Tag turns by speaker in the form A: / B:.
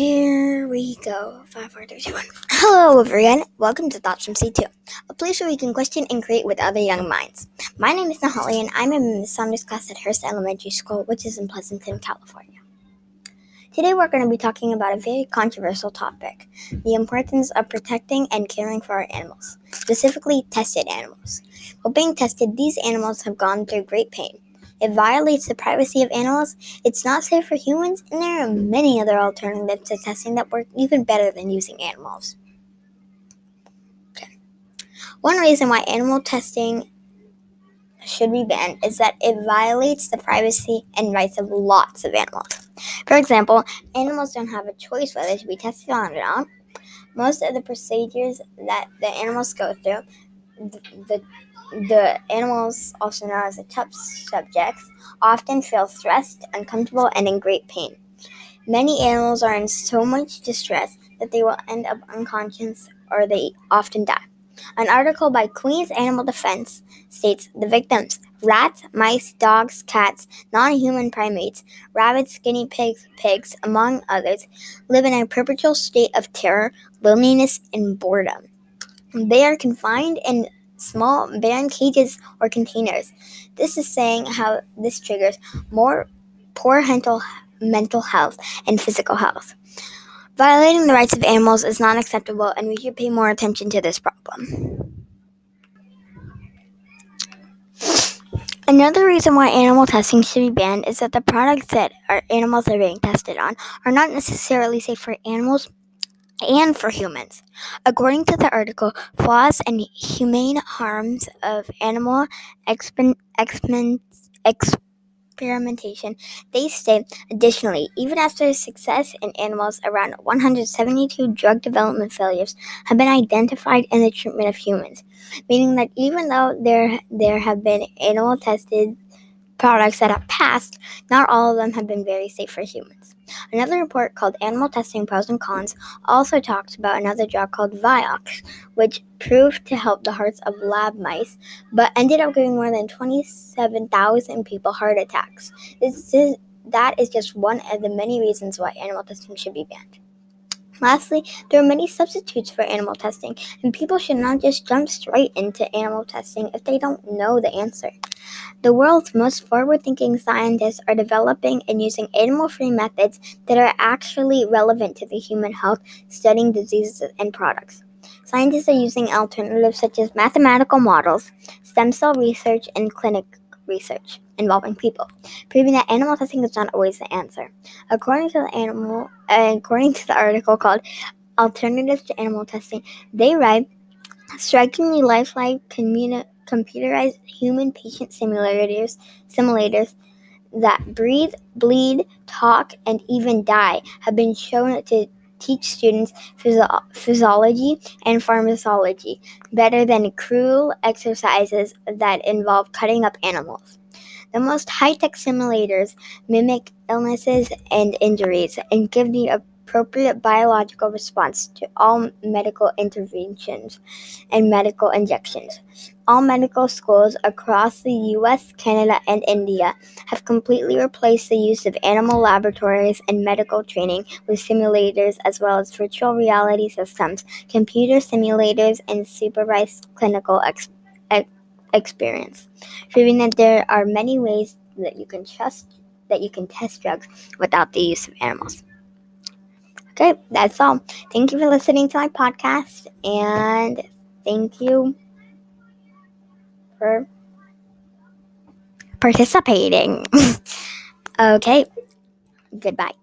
A: Here we go. Five, four, three, two, one. Hello, everyone. Welcome to Thoughts from C2, a place where we can question and create with other young minds. My name is Nehali, and I'm in Ms. Saunders class at Hearst Elementary School, which is in Pleasanton, California. Today, we're going to be talking about a very controversial topic the importance of protecting and caring for our animals, specifically tested animals. While being tested, these animals have gone through great pain. It violates the privacy of animals, it's not safe for humans, and there are many other alternatives to testing that work even better than using animals. Okay. One reason why animal testing should be banned is that it violates the privacy and rights of lots of animals. For example, animals don't have a choice whether to be tested on or not. Most of the procedures that the animals go through, the, the the animals, also known as the test subjects, often feel stressed, uncomfortable, and in great pain. Many animals are in so much distress that they will end up unconscious or they often die. An article by Queen's Animal Defense states the victims rats, mice, dogs, cats, non human primates, rabbits, guinea pigs, pigs, among others, live in a perpetual state of terror, loneliness, and boredom. They are confined in small barren cages or containers. This is saying how this triggers more poor mental, mental health and physical health. Violating the rights of animals is not acceptable, and we should pay more attention to this problem. Another reason why animal testing should be banned is that the products that our animals are being tested on are not necessarily safe for animals and for humans. According to the article, Flaws and Humane Harms of Animal Exper- Experimentation, they state additionally, even after success in animals, around 172 drug development failures have been identified in the treatment of humans, meaning that even though there, there have been animal tested products that have passed, not all of them have been very safe for humans. Another report called Animal Testing Pros and Cons also talks about another drug called Vioxx, which proved to help the hearts of lab mice, but ended up giving more than 27,000 people heart attacks. This is, that is just one of the many reasons why animal testing should be banned. Lastly, there are many substitutes for animal testing, and people should not just jump straight into animal testing if they don't know the answer. The world's most forward thinking scientists are developing and using animal free methods that are actually relevant to the human health, studying diseases and products. Scientists are using alternatives such as mathematical models, stem cell research, and clinic research involving people, proving that animal testing is not always the answer. According to the animal, uh, according to the article called "Alternatives to Animal Testing," they write, strikingly lifelike communi- computerized human patient simulators simulators that breathe, bleed, talk, and even die have been shown to teach students physio- physiology and pharmacology better than cruel exercises that involve cutting up animals. The most high tech simulators mimic illnesses and injuries and give the appropriate biological response to all medical interventions and medical injections. All medical schools across the US, Canada, and India have completely replaced the use of animal laboratories and medical training with simulators as well as virtual reality systems, computer simulators, and supervised clinical ex- experience, proving that there are many ways that you can trust that you can test drugs without the use of animals. Okay, that's all. Thank you for listening to my podcast and thank you for participating. okay, goodbye.